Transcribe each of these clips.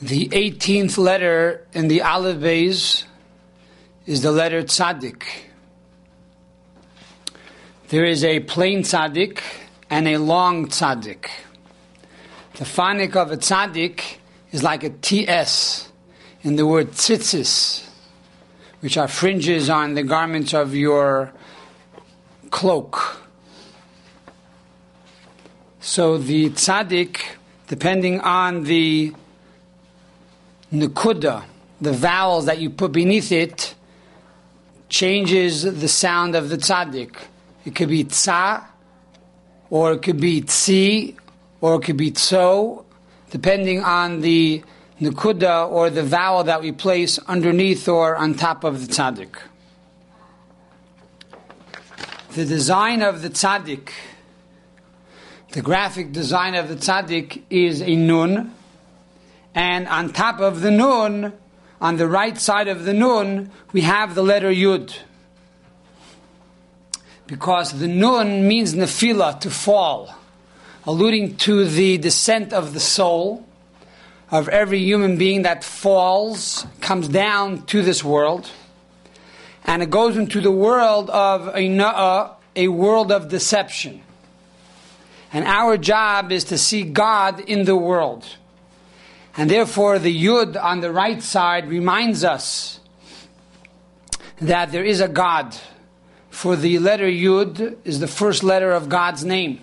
The 18th letter in the Aleph Beis is the letter Tzaddik. There is a plain Tzaddik and a long Tzaddik. The phonic of a Tzaddik is like a TS in the word tzitzis, which are fringes on the garments of your cloak. So the Tzaddik, depending on the nukuda, the vowels that you put beneath it, changes the sound of the tzaddik. It could be tza, or it could be tzi, or it could be tso, depending on the nukuda or the vowel that we place underneath or on top of the tzaddik. The design of the tzaddik, the graphic design of the tzaddik is a nun, and on top of the nun, on the right side of the nun, we have the letter yud. Because the nun means nefila, to fall, alluding to the descent of the soul of every human being that falls, comes down to this world, and it goes into the world of a na'ah, uh, a world of deception. And our job is to see God in the world. And therefore, the Yud on the right side reminds us that there is a God. For the letter Yud is the first letter of God's name.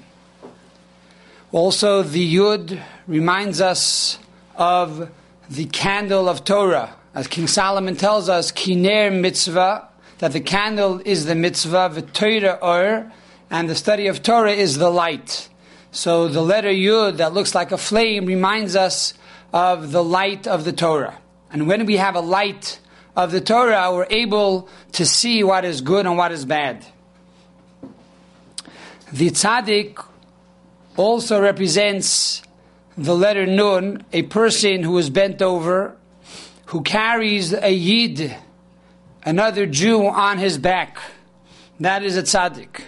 Also, the Yud reminds us of the candle of Torah. As King Solomon tells us, Kiner mitzvah, that the candle is the mitzvah, the Torah or, and the study of Torah is the light. So the letter Yud that looks like a flame reminds us of the light of the Torah. And when we have a light of the Torah, we're able to see what is good and what is bad. The tzaddik also represents the letter nun, a person who is bent over, who carries a yid, another Jew, on his back. That is a tzaddik.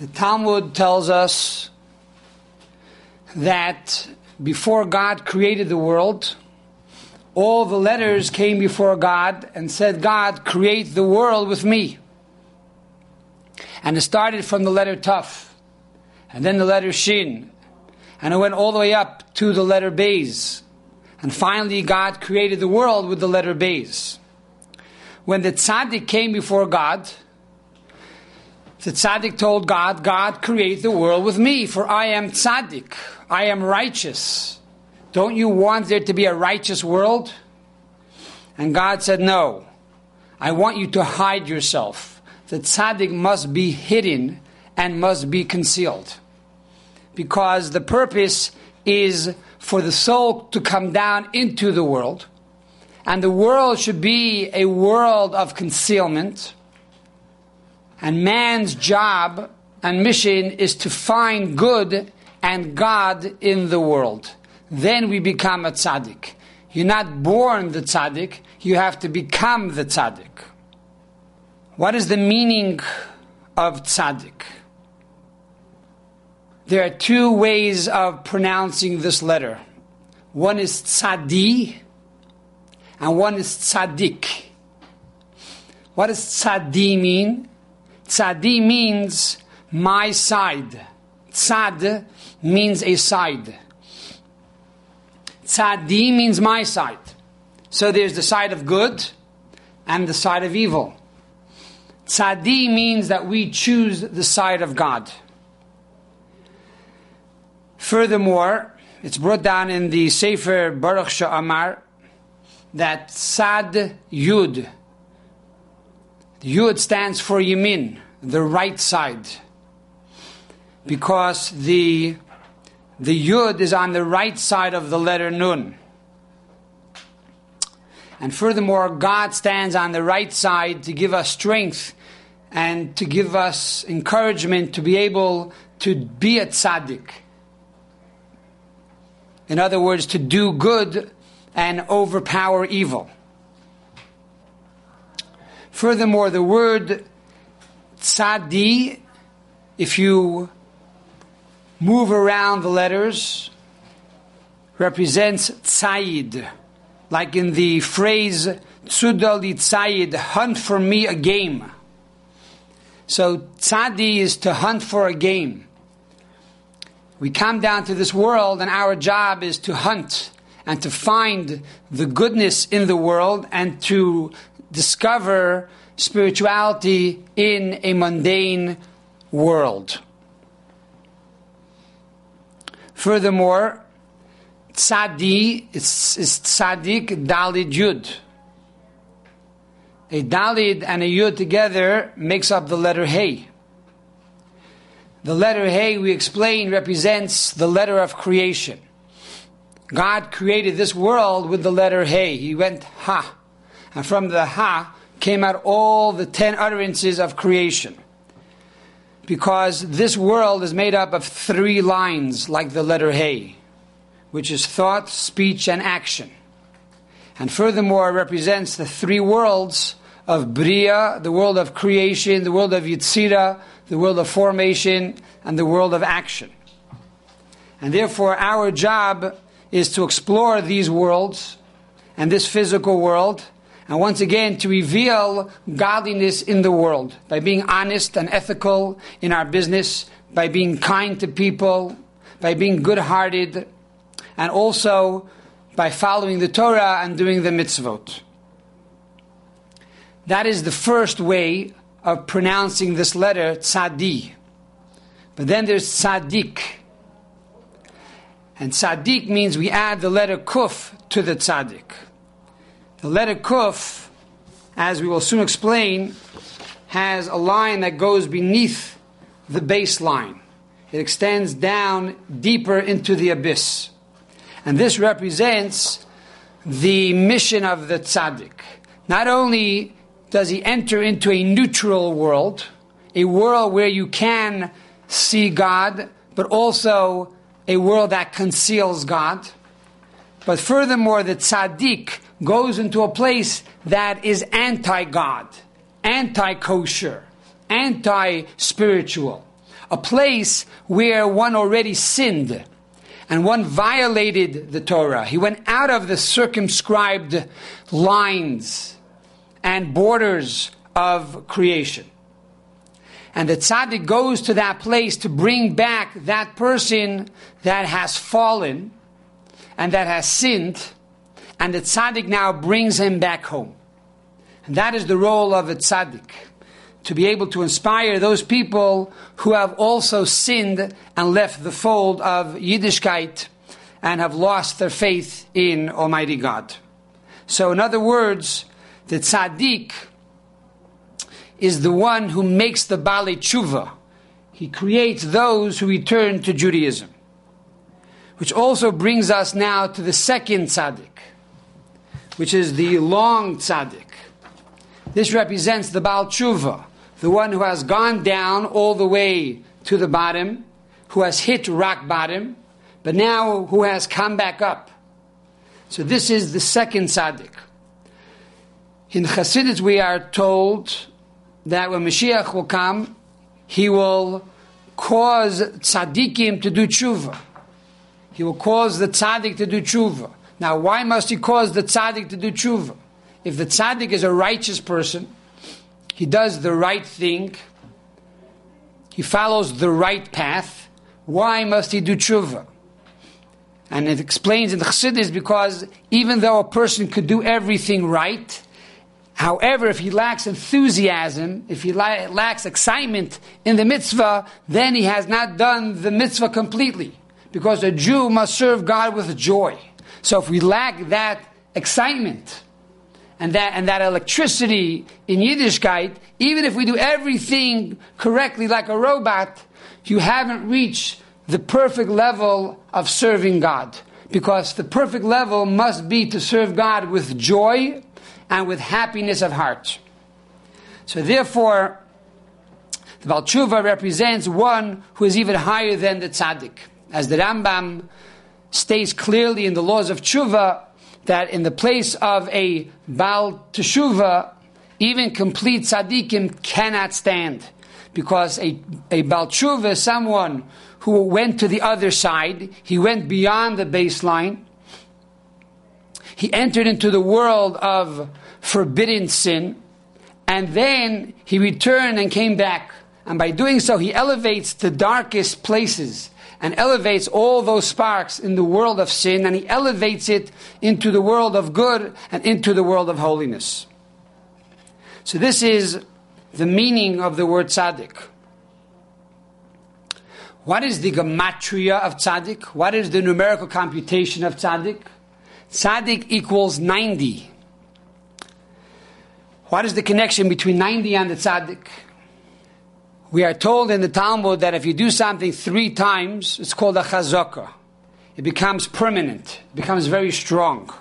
The Talmud tells us that before God created the world, all the letters came before God and said, God, create the world with me. And it started from the letter Tuf, and then the letter Shin, and it went all the way up to the letter Beis. And finally, God created the world with the letter Beis. When the tzaddik came before God, the tzaddik told God, God, create the world with me, for I am tzaddik. I am righteous. Don't you want there to be a righteous world? And God said, No. I want you to hide yourself. The tzaddik must be hidden and must be concealed. Because the purpose is for the soul to come down into the world. And the world should be a world of concealment and man's job and mission is to find good and God in the world. Then we become a tzaddik. You're not born the tzaddik, you have to become the tzaddik. What is the meaning of tzaddik? There are two ways of pronouncing this letter. One is tzadi, and one is tzaddik. What does tzadi mean? Tzadi means my side. Tzad means a side. Tzadi means my side. So there's the side of good and the side of evil. Tzadi means that we choose the side of God. Furthermore, it's brought down in the Sefer Baruch Sha'amar that Sad Yud Yud stands for Yamin, the right side. Because the, the Yud is on the right side of the letter Nun. And furthermore, God stands on the right side to give us strength and to give us encouragement to be able to be a tzaddik. In other words, to do good and overpower evil. Furthermore, the word tzadi, if you move around the letters, represents tzayid, like in the phrase tzudali tzayid, hunt for me a game. So tzadi is to hunt for a game. We come down to this world, and our job is to hunt and to find the goodness in the world and to discover spirituality in a mundane world. Furthermore, tzadi is, tzadik dalid yud. A dalid and a yud together makes up the letter hey. The letter hey, we explain, represents the letter of creation. God created this world with the letter hey. He went ha. And from the ha came out all the ten utterances of creation. Because this world is made up of three lines, like the letter hey, which is thought, speech, and action. And furthermore, represents the three worlds of Bria, the world of creation, the world of Yitzira, the world of formation, and the world of action. And therefore, our job is to explore these worlds and this physical world and once again to reveal godliness in the world by being honest and ethical in our business, by being kind to people, by being good hearted, and also by following the Torah and doing the mitzvot. That is the first way of pronouncing this letter, tzadi. But then there's tzadik. And tzaddik means we add the letter kuf to the tzaddik. The letter kuf, as we will soon explain, has a line that goes beneath the baseline. It extends down deeper into the abyss. And this represents the mission of the tzaddik. Not only does he enter into a neutral world, a world where you can see God, but also a world that conceals God. But furthermore, the tzaddik goes into a place that is anti God, anti kosher, anti spiritual, a place where one already sinned and one violated the Torah. He went out of the circumscribed lines and borders of creation. And the tzaddik goes to that place to bring back that person that has fallen and that has sinned and the tzaddik now brings him back home. And that is the role of a tzaddik, to be able to inspire those people who have also sinned and left the fold of Yiddishkeit and have lost their faith in Almighty God. So, in other words, the tzaddik is the one who makes the Baalei Tshuva. He creates those who return to Judaism. Which also brings us now to the second tzaddik which is the long tzaddik. This represents the Baal Tshuva, the one who has gone down all the way to the bottom, who has hit rock bottom, but now who has come back up. So this is the second tzaddik. In Chassidus, we are told that when Mashiach will come, he will cause tzaddikim to do tshuva. He will cause the tzaddik to do tshuva. Now, why must he cause the tzaddik to do tshuva? If the tzaddik is a righteous person, he does the right thing, he follows the right path, why must he do tshuva? And it explains in the Chassidus because even though a person could do everything right, however, if he lacks enthusiasm, if he la- lacks excitement in the mitzvah, then he has not done the mitzvah completely. Because a Jew must serve God with joy. So if we lack that excitement and that, and that electricity in Yiddishkeit, even if we do everything correctly like a robot, you haven't reached the perfect level of serving God. Because the perfect level must be to serve God with joy and with happiness of heart. So therefore, the Baal Tshuva represents one who is even higher than the tzaddik. As the Rambam states clearly in the laws of tshuva that in the place of a Baal Teshuva, even complete tzaddikim cannot stand. Because a, a Baal Tshuva is someone who went to the other side, he went beyond the baseline, he entered into the world of forbidden sin, and then he returned and came back. And by doing so, he elevates the darkest places and elevates all those sparks in the world of sin, and he elevates it into the world of good and into the world of holiness. So, this is the meaning of the word tzaddik. What is the gematria of tzaddik? What is the numerical computation of tzaddik? Tzaddik equals 90. What is the connection between 90 and the tzaddik? We are told in the Talmud that if you do something three times, it's called a chazakah. It becomes permanent, it becomes very strong.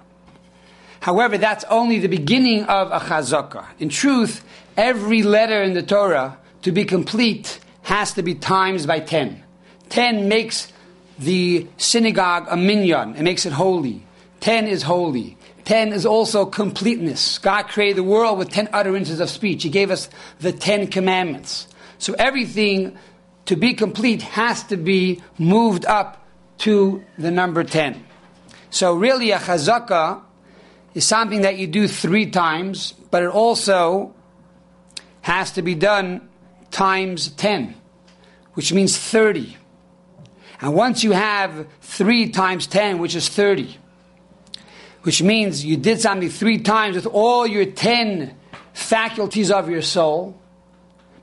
However, that's only the beginning of a chazakah. In truth, every letter in the Torah, to be complete, has to be times by 10. 10 makes the synagogue a minyan, it makes it holy. 10 is holy. 10 is also completeness. God created the world with 10 utterances of speech. He gave us the 10 commandments. So everything to be complete has to be moved up to the number 10. So really a chazakah is something that you do three times, but it also has to be done times 10, which means 30. And once you have 3 times 10, which is 30, which means you did something three times with all your 10 faculties of your soul,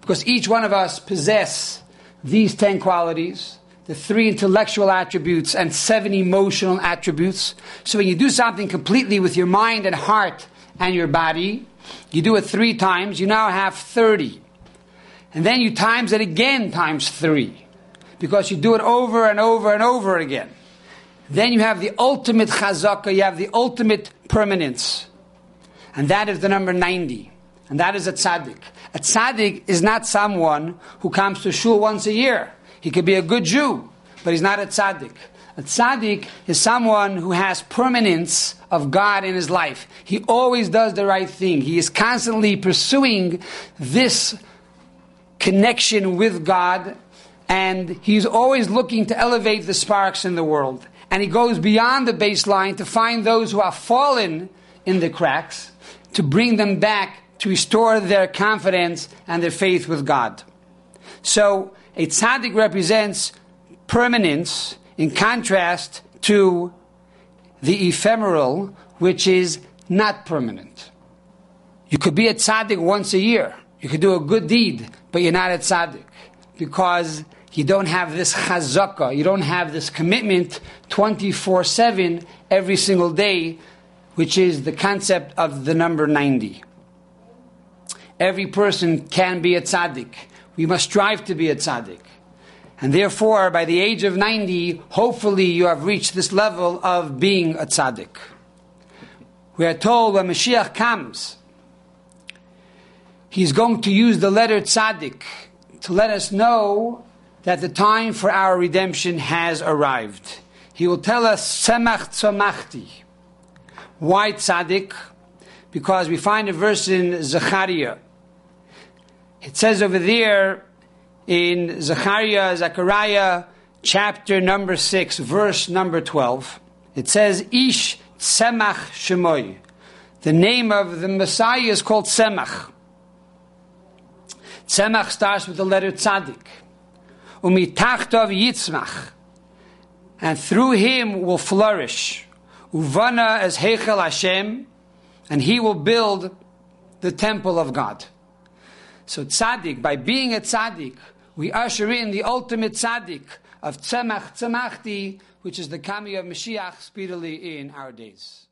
because each one of us possess these 10 qualities, the three intellectual attributes and seven emotional attributes. So when you do something completely with your mind and heart and your body, you do it three times, you now have 30. And then you times it again times three because you do it over and over and over again. Then you have the ultimate chazakah, you have the ultimate permanence. And that is the number 90. And that is a tzaddik. A tzaddik is not someone who comes to shul once a year. He could be a good Jew, but he's not a tzaddik. A tzaddik is someone who has permanence of God in his life. He always does the right thing. He is constantly pursuing this connection with God and he's always looking to elevate the sparks in the world. And he goes beyond the baseline to find those who have fallen in the cracks, to bring them back, to restore their confidence and their faith with God. So, a tzaddik represents permanence in contrast to the ephemeral, which is not permanent. You could be a tzaddik once a year. You could do a good deed, but you're not a tzaddik because you don't have this chazakah, you don't have this commitment 24 7 every single day, which is the concept of the number 90. Every person can be a tzaddik. We must strive to be a tzaddik. And therefore, by the age of 90, hopefully you have reached this level of being a tzaddik. We are told when Mashiach comes, he's going to use the letter tzaddik to let us know that the time for our redemption has arrived. He will tell us, Semach tzomachti. Why tzaddik? Because we find a verse in Zechariah. It says over there in Zechariah, Zechariah, chapter number 6, verse number 12, it says, Ish Tzemach Shemoy. The name of the Messiah is called Tzemach. Tzemach starts with the letter Tzaddik umitachtov yitzmach, and through him will flourish. Uvana as Heichel Hashem, and he will build the temple of God. So tzaddik, by being a tzaddik, we usher in the ultimate tzaddik of tzemach tzemachti, which is the coming of Mashiach speedily in our days.